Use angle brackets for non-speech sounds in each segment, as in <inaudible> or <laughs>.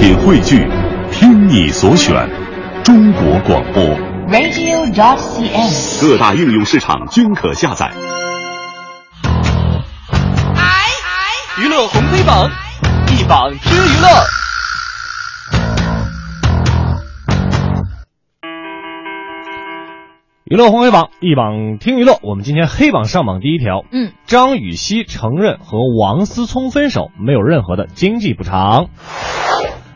品汇聚，听你所选，中国广播。radio.dot.cn，。各大应用市场均可下载。娱乐红黑榜，一榜知娱乐。娱乐红黑榜一榜听娱乐，我们今天黑榜上榜第一条，嗯，张雨绮承认和王思聪分手，没有任何的经济补偿。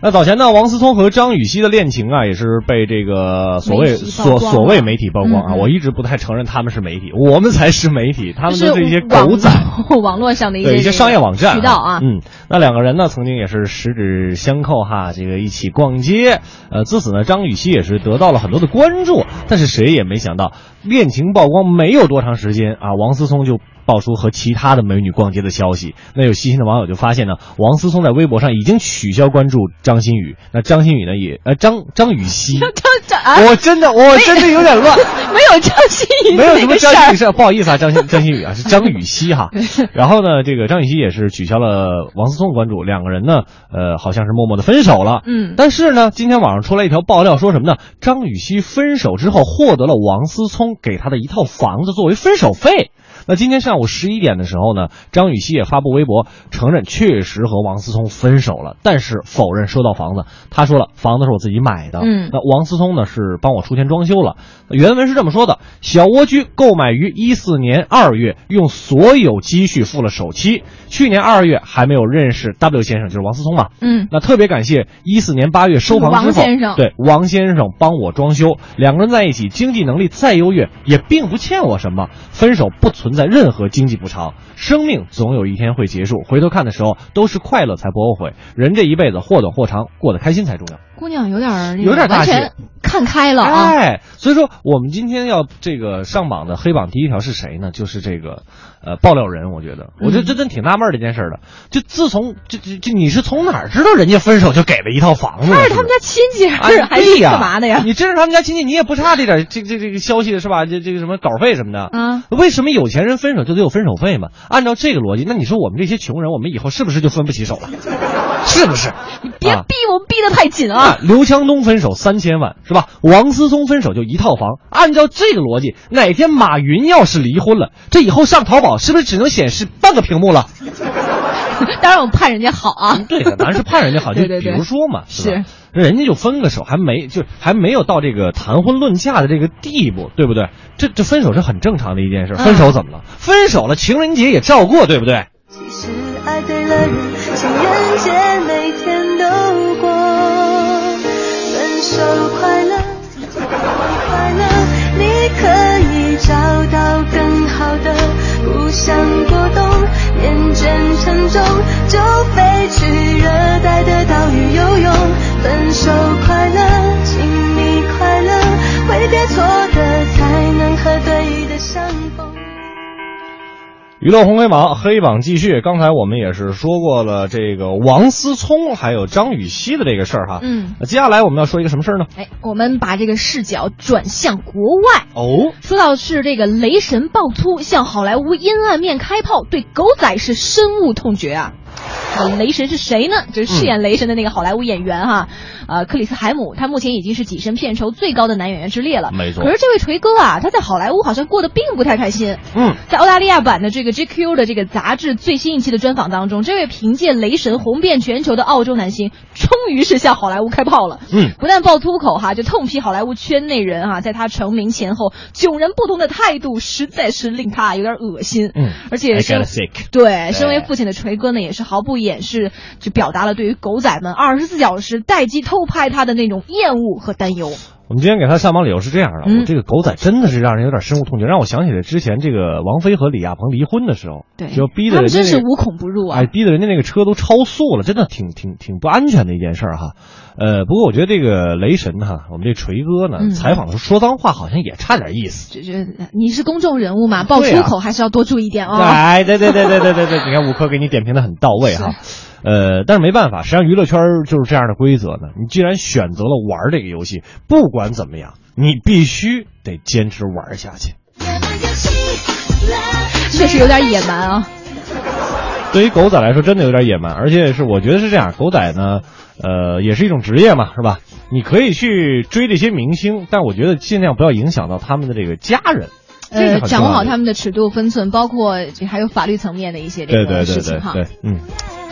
那早前呢，王思聪和张雨绮的恋情啊，也是被这个所谓所所谓媒体曝光啊。我一直不太承认他们是媒体，我们才是媒体，他们是都是一些狗仔。<laughs> 网络上的一些一些商业网站渠道啊，嗯，那两个人呢，曾经也是十指相扣哈，这个一起逛街，呃，自此呢，张雨绮也是得到了很多的关注，但是谁也没想到，恋情曝光没有多长时间啊，王思聪就。爆出和其他的美女逛街的消息，那有细心的网友就发现呢，王思聪在微博上已经取消关注张馨予，那张馨予呢也呃张张雨绮，张张啊，我真的我真的有点乱，<laughs> 没有张馨予没有什么张馨予事，不好意思啊，张馨 <laughs> 张馨予啊，是张雨绮哈。<laughs> 然后呢，这个张雨绮也是取消了王思聪的关注，两个人呢，呃，好像是默默的分手了。嗯但是呢，今天网上出来一条爆料，说什么呢？张雨绮分手之后获得了王思聪给她的一套房子作为分手费。那今天上午十一点的时候呢，张雨绮也发布微博承认确实和王思聪分手了，但是否认收到房子。他说了，房子是我自己买的。嗯那王思聪呢是帮我出钱装修了。原文是这么说的：小蜗居购买于一四年二月，用所有积蓄付了首期。去年二月还没有认识 W 先生，就是王思聪嘛。嗯，那特别感谢一四年八月收房之后，王先生对王先生帮我装修，两个人在一起，经济能力再优越，也并不欠我什么。分手不存在任何经济补偿，生命总有一天会结束，回头看的时候都是快乐才不后悔。人这一辈子或短或长，过得开心才重要。姑娘有点儿有点大气看开了啊，哎，所以说我们今天要这个上榜的黑榜第一条是谁呢？就是这个呃爆料人，我觉得，我觉得这真真挺纳闷儿的一件事儿的。就自从这这这你是从哪儿知道人家分手就给了一套房子呢？他是他们家亲戚还是哎还是干嘛的呀？你真是他们家亲戚，你也不差这点这这这个消息是吧？这这个什么稿费什么的。啊，为什么有钱人分手就得有分手费嘛？按照这个逻辑，那你说我们这些穷人，我们以后是不是就分不起手了？是不是？你别逼我们逼得太紧啊啊！，刘强东分手三千万是吧？王思聪分手就一套房。按照这个逻辑，哪天马云要是离婚了，这以后上淘宝是不是只能显示半个屏幕了？<laughs> 当然我们盼人家好啊，对的，咱是盼人家好，<laughs> 就对对对比如说嘛，是吧？人家就分个手，还没就还没有到这个谈婚论嫁的这个地步，对不对？这这分手是很正常的一件事。嗯分手怎么了？分手了，情人节也照过，对不对？其实爱对了人，情人节想过冬，厌倦沉重，就飞去热带的岛屿游泳。分手娱乐红黑榜，黑榜继续。刚才我们也是说过了这个王思聪还有张雨绮的这个事儿哈。嗯那接下来我们要说一个什么事儿呢？哎，我们把这个视角转向国外。哦，说到是这个雷神爆粗向好莱坞阴暗面开炮，对狗仔是深恶痛绝啊。呃雷神是谁呢？就是饰演雷神的那个好莱坞演员哈，呃，克里斯海姆，他目前已经是跻身片酬最高的男演员之列了。没错可是这位锤哥啊，他在好莱坞好像过得并不太开心。嗯，在澳大利亚版的这个 GQ 的这个杂志最新一期的专访当中，这位凭借雷神红遍全球的澳洲男星，终于是向好莱坞开炮了。嗯，不但爆粗口哈，就痛批好莱坞圈内人哈，在他成名前后迥然不同的态度，实在是令他有点恶心。嗯而且身对，身为父亲的锤哥呢，也是毫不演是，就表达了对于狗仔们二十四小时待机偷拍他的那种厌恶和担忧。我们今天给他上榜理由是这样的，嗯我这个狗仔真的是让人有点深恶痛绝，让我想起了之前这个王菲和李亚鹏离婚的时候，对，就逼得家、那个真是无孔不入啊。哎，逼得人家那个车都超速了，真的挺挺挺不安全的一件事儿哈。呃，不过我觉得这个雷神哈，我们这锤哥呢，嗯采访的时候说脏话好像也差点意思。这这，你是公众人物嘛，爆粗口还是要多注意点哦。哎，对对对对对对对，你看五科给你点评的很到位哈。<laughs> 呃，但是没办法，实际上娱乐圈就是这样的规则呢。你既然选择了玩这个游戏，不管怎么样，你必须得坚持玩下去。确实有点野蛮啊。<laughs> 对于狗仔来说，真的有点野蛮，而且是我觉得是这样，狗仔呢，呃，也是一种职业嘛，是吧？你可以去追这些明星，但我觉得尽量不要影响到他们的这个家人。呃，掌握好他们的尺度分寸，包括还有法律层面的一些这对对对个事情哈。对对，嗯，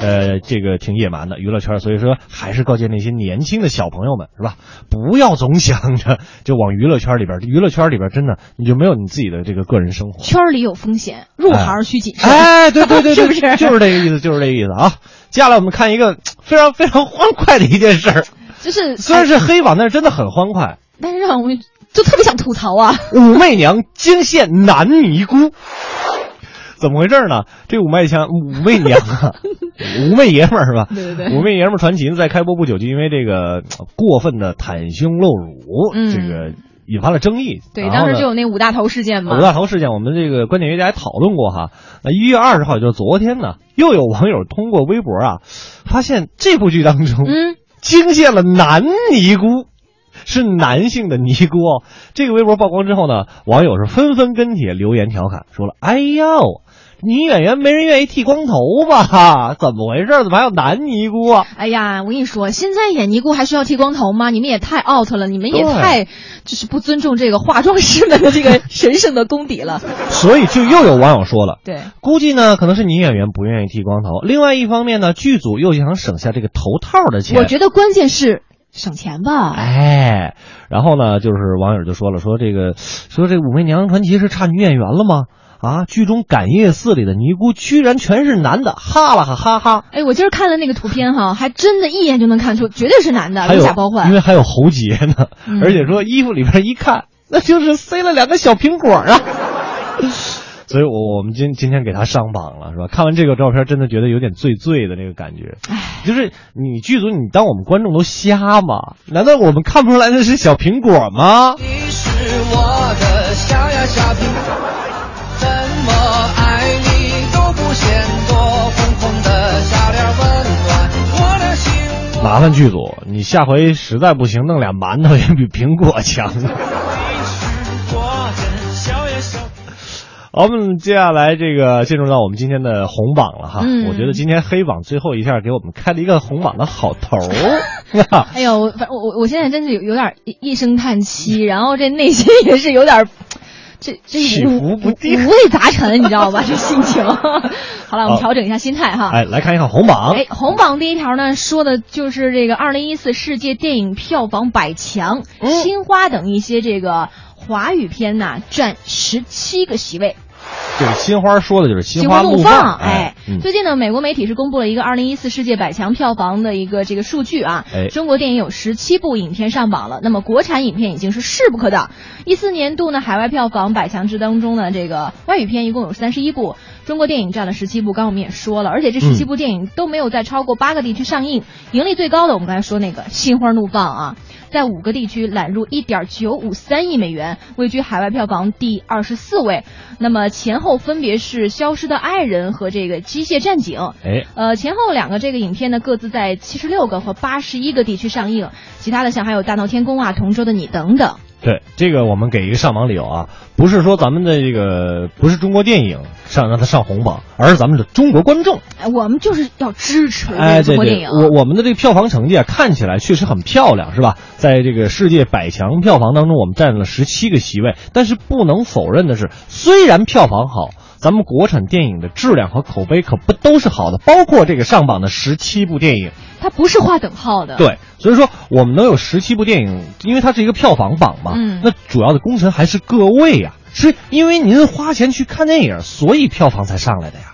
呃，这个挺野蛮的娱乐圈，所以说还是告诫那些年轻的小朋友们，是吧？不要总想着就往娱乐圈里边，娱乐圈里边真的你就没有你自己的这个个人生活。圈里有风险，入行需谨慎。哎，对对对对，<laughs> 是不是 <laughs> 就是这个意思，就是这个意思啊。接下来我们看一个非常非常欢快的一件事儿，就是 <laughs> 虽然是黑榜，但是真的很欢快。但是让我们就特别想吐槽啊。武媚娘惊现男尼姑，怎么回事呢？这武媚娘，武媚娘啊，<laughs> 武媚爷们儿是吧？对对对武媚爷们儿传奇呢，在开播不久就因为这个呃过分的袒胸露乳，嗯这个引发了争议。对，当时就有那五大头事件嘛。五大头事件，我们这个观点学家还讨论过哈。那一月二十号，也就是昨天呢，又有网友通过微博啊，发现这部剧当中，嗯，惊现了男尼姑，是男性的尼姑哦。这个微博曝光之后呢，网友是纷纷跟帖留言调侃，说了：“哎呦，女演员没人愿意剃光头吧？怎么回事？怎么还有男尼姑啊？”哎呀，我跟你说，现在演尼姑还需要剃光头吗？你们也太 out 了，你们也太就是不尊重这个化妆师们的这个神圣的功底了。所以就又有网友说了。对，估计呢，可能是女演员不愿意剃光头。另外一方面呢，剧组又想省下这个头套的钱。我觉得关键是省钱吧。哎，然后呢，就是网友就说了，说这个，说这《武媚娘传奇》是差女演员了吗？啊，剧中感业寺里的尼姑居然全是男的，哈了哈哈哈。哎，我今儿看了那个图片哈，还真的一眼就能看出，绝对是男的，还有如假包换。因为还有喉结呢，嗯而且说衣服里边一看，那就是塞了两个小苹果啊。所以我我们今今天给他上榜了，是吧？看完这个照片，真的觉得有点醉醉的那个感觉。就是你剧组，你当我们观众都瞎吗？难道我们看不出来那是小苹果吗？你是我的小呀小苹果，怎么爱你都不嫌多，红红的小脸温暖我的心窝。麻烦剧组，你下回实在不行，弄俩馒头也比苹果强。好，我们接下来这个进入到我们今天的红榜了哈。嗯我觉得今天黑榜最后一下给我们开了一个红榜的好头儿。<laughs> <laughs> 哎呦，我反正我我我现在真是有有点一一声叹息，然后这内心也是有点。这这起五伏不定五味杂陈，你知道吧？<laughs> 这心情。好了，我们调整一下心态哈。哎，来看一看红榜。哎，红榜第一条呢，说的就是这个二零一四世界电影票房百强，嗯新花等一些这个华语片呢、占十七个席位。这个心花说的就是心花怒放，哎，嗯最近呢，美国媒体是公布了一个二零一四世界百强票房的一个这个数据啊，哎中国电影有十七部影片上榜了，那么国产影片已经是势不可挡。一四年度呢，海外票房百强制当中呢，这个外语片一共有三十一部，中国电影占了十七部，刚刚我们也说了，而且这十七部电影都没有在超过八个地区上映，盈利最高的我们刚才说那个《心花怒放》啊。在五个地区揽入一点九五三亿美元，位居海外票房第二十四位。那么前后分别是《消失的爱人》和这个《机械战警》。哎，呃，前后两个这个影片呢，各自在七十六个和八十一个地区上映，其他的像还有《大闹天宫》啊、《同桌的你》等等。对这个我们给一个上榜理由啊，不是说咱们的这个不是中国电影上让它上红榜，而是咱们的中国观众。哎，我们就是要支持哎，对对，这个中国电影。我我们的这个票房成绩啊，看起来确实很漂亮，是吧？在这个世界百强票房当中，我们占了十七个席位。但是不能否认的是，虽然票房好，咱们国产电影的质量和口碑可不都是好的，包括这个上榜的十七部电影。它不是划等号的。，对，所以说我们能有十七部电影，因为它是一个票房榜嘛，嗯那主要的功臣还是各位呀、是因为您花钱去看电影，所以票房才上来的呀。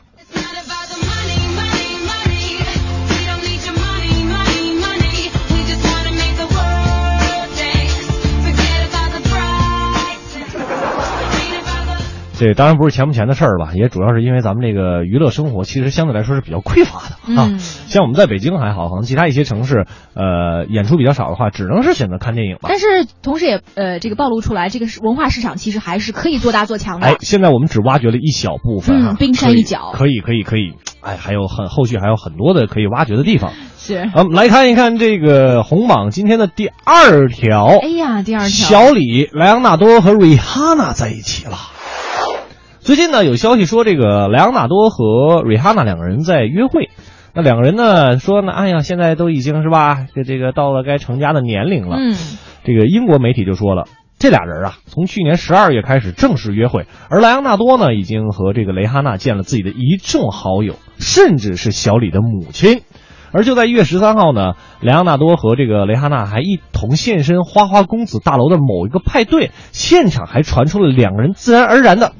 这当然不是钱不钱的事儿吧，也主要是因为咱们这个娱乐生活其实相对来说是比较匮乏的啊。嗯像我们在北京还好，可能其他一些城市，呃，演出比较少的话，只能是选择看电影吧。但是同时也呃这个暴露出来，这个是文化市场其实还是可以做大做强的。哎，现在我们只挖掘了一小部分啊，嗯冰山一角可以可以可以，哎，还有很后续还有很多的可以挖掘的地方。是。啊，我们来看一看这个红榜今天的第二条。哎呀，第二条。小李、莱昂纳多和瑞哈娜在一起了。最近呢，有消息说这个莱昂纳多和瑞哈娜两个人在约会。那两个人呢说呢，哎呀，现在都已经是吧，这这个到了该成家的年龄了。嗯，这个英国媒体就说了，这俩人啊，从去年十二月开始正式约会，而莱昂纳多呢，已经和这个雷哈娜见了自己的一众好友，甚至是小李的母亲。而就在一月十三号呢，莱昂纳多和这个雷哈娜还一同现身花花公子大楼的某一个派对，现场还传出了两个人自然而然的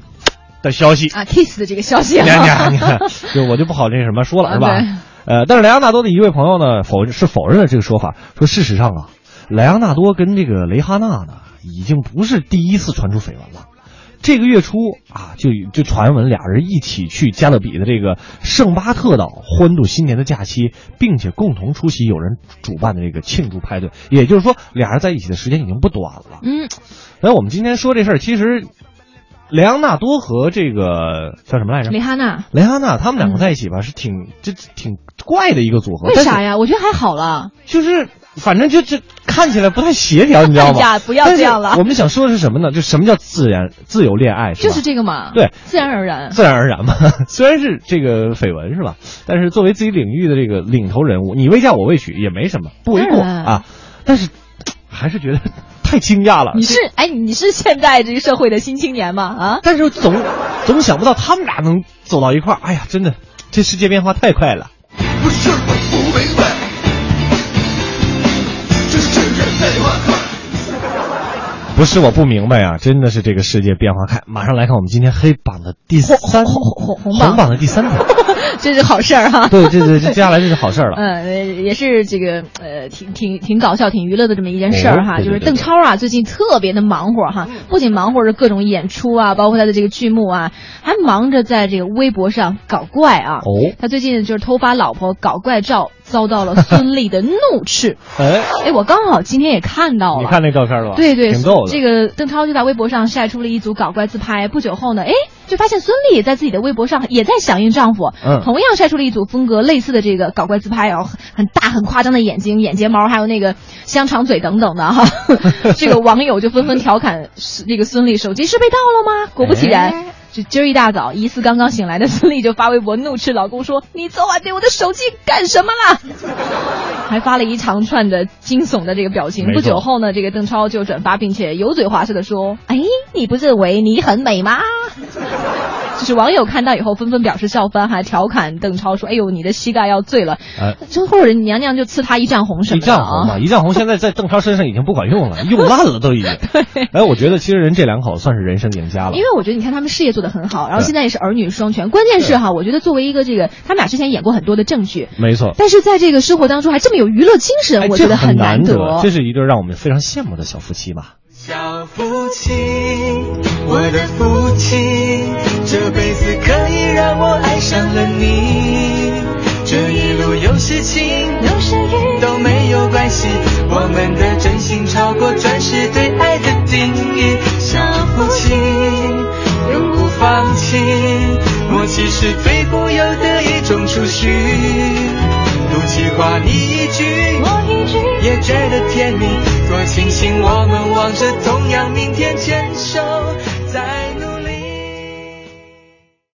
的消息。啊，kiss 的这个消息啊，你看，你看，你看，就我就不好那什么说了，是吧？呃，但是莱昂纳多的一位朋友呢，否是否认了这个说法，说事实上啊，莱昂纳多跟这个雷哈娜呢，已经不是第一次传出绯闻了。这个月初啊，就就传闻俩人一起去加勒比的这个圣巴特岛欢度新年的假期，并且共同出席有人主办的这个庆祝派对。也就是说，俩人在一起的时间已经不短了。嗯，那我们今天说这事儿，其实莱昂纳多和这个叫什么来着？蕾哈娜，雷哈娜他们两个在一起吧，是挺这挺怪的一个组合。为啥呀？我觉得还好了。就是反正就这看起来不太协调，你知道吗？哎 <laughs> 呀不要这样了我们想说的是什么呢？就什么叫自然自由恋爱？是就是这个嘛，对，自然而然。自然而然嘛。<laughs> 虽然是这个绯闻是吧？但是作为自己领域的这个领头人物，你未嫁我未娶也没什么，不为过啊。但是还是觉得太惊讶了。你是哎，你是现在这个社会的新青年吗？啊，但是总总想不到他们俩能走到一块儿。哎呀，真的，这世界变化太快了。不是我不不是我不明白啊，真的是这个世界变化快。马上来看我们今天黑榜的第三红红红榜榜的第三条。<laughs> 这是好事儿哈。<laughs> 对，这这这接下来这是好事儿了。<laughs> 嗯，呃也是这个呃，挺挺挺搞笑、挺娱乐的这么一件事儿哈。就是哦对对对邓超啊，最近特别的忙活哈，不仅忙活着各种演出啊，包括他的这个剧目啊，还忙着在这个微博上搞怪啊。哦，他最近就是偷发老婆搞怪照，遭到了孙俪的怒斥。<laughs> 哎，哎，我刚好今天也看到了。你看那照片了吧？对对，挺逗的。这个邓超就在微博上晒出了一组搞怪自拍，不久后呢，哎，就发现孙俪也在自己的微博上也在响应丈夫，嗯同样晒出了一组风格类似的这个搞怪自拍哦，很很大很夸张的眼睛、眼睫毛，还有那个香肠嘴等等的哈。<laughs> 这个网友就纷纷调侃这个孙俪手机是被盗了吗？果不其然。哎就今儿一大早，疑似刚刚醒来的孙俪就发微博怒斥老公说：“你昨晚对我的手机干什么了？”还发了一长串的惊悚的这个表情。不久后呢，这个邓超就转发，并且油嘴滑舌的说：“哎，你不认为你很美吗？”就是网友看到以后纷纷表示笑翻，还调侃邓超说：“哎呦，你的膝盖要醉了。哎，之后人娘娘就赐他一丈红什一么的啊。丈红嘛，一丈红现在在邓超身上已经不管用了，<laughs> 用烂了都已经。<laughs> 哎，我觉得其实人这两口算是人生赢家了因。为我觉得你看他们事业做得很好，然后现在也是儿女双全。关键是哈，我觉得作为一个这个，他们俩之前演过很多的正剧，没错，但是在这个生活当中还这么有娱乐精神，哎，我觉得很难得，这是一对让我们非常羡慕的小夫妻吧。小夫妻，我的父亲，这辈子可以让我爱上了你。这一路有些情，有时雨都没有关系，我们的真心超过钻石对爱的定义。小父亲，永不放弃，默契是最富有的一种储蓄。赌气话你一句，我一句也觉得甜蜜，多庆幸我们望着同样明天，牵手在。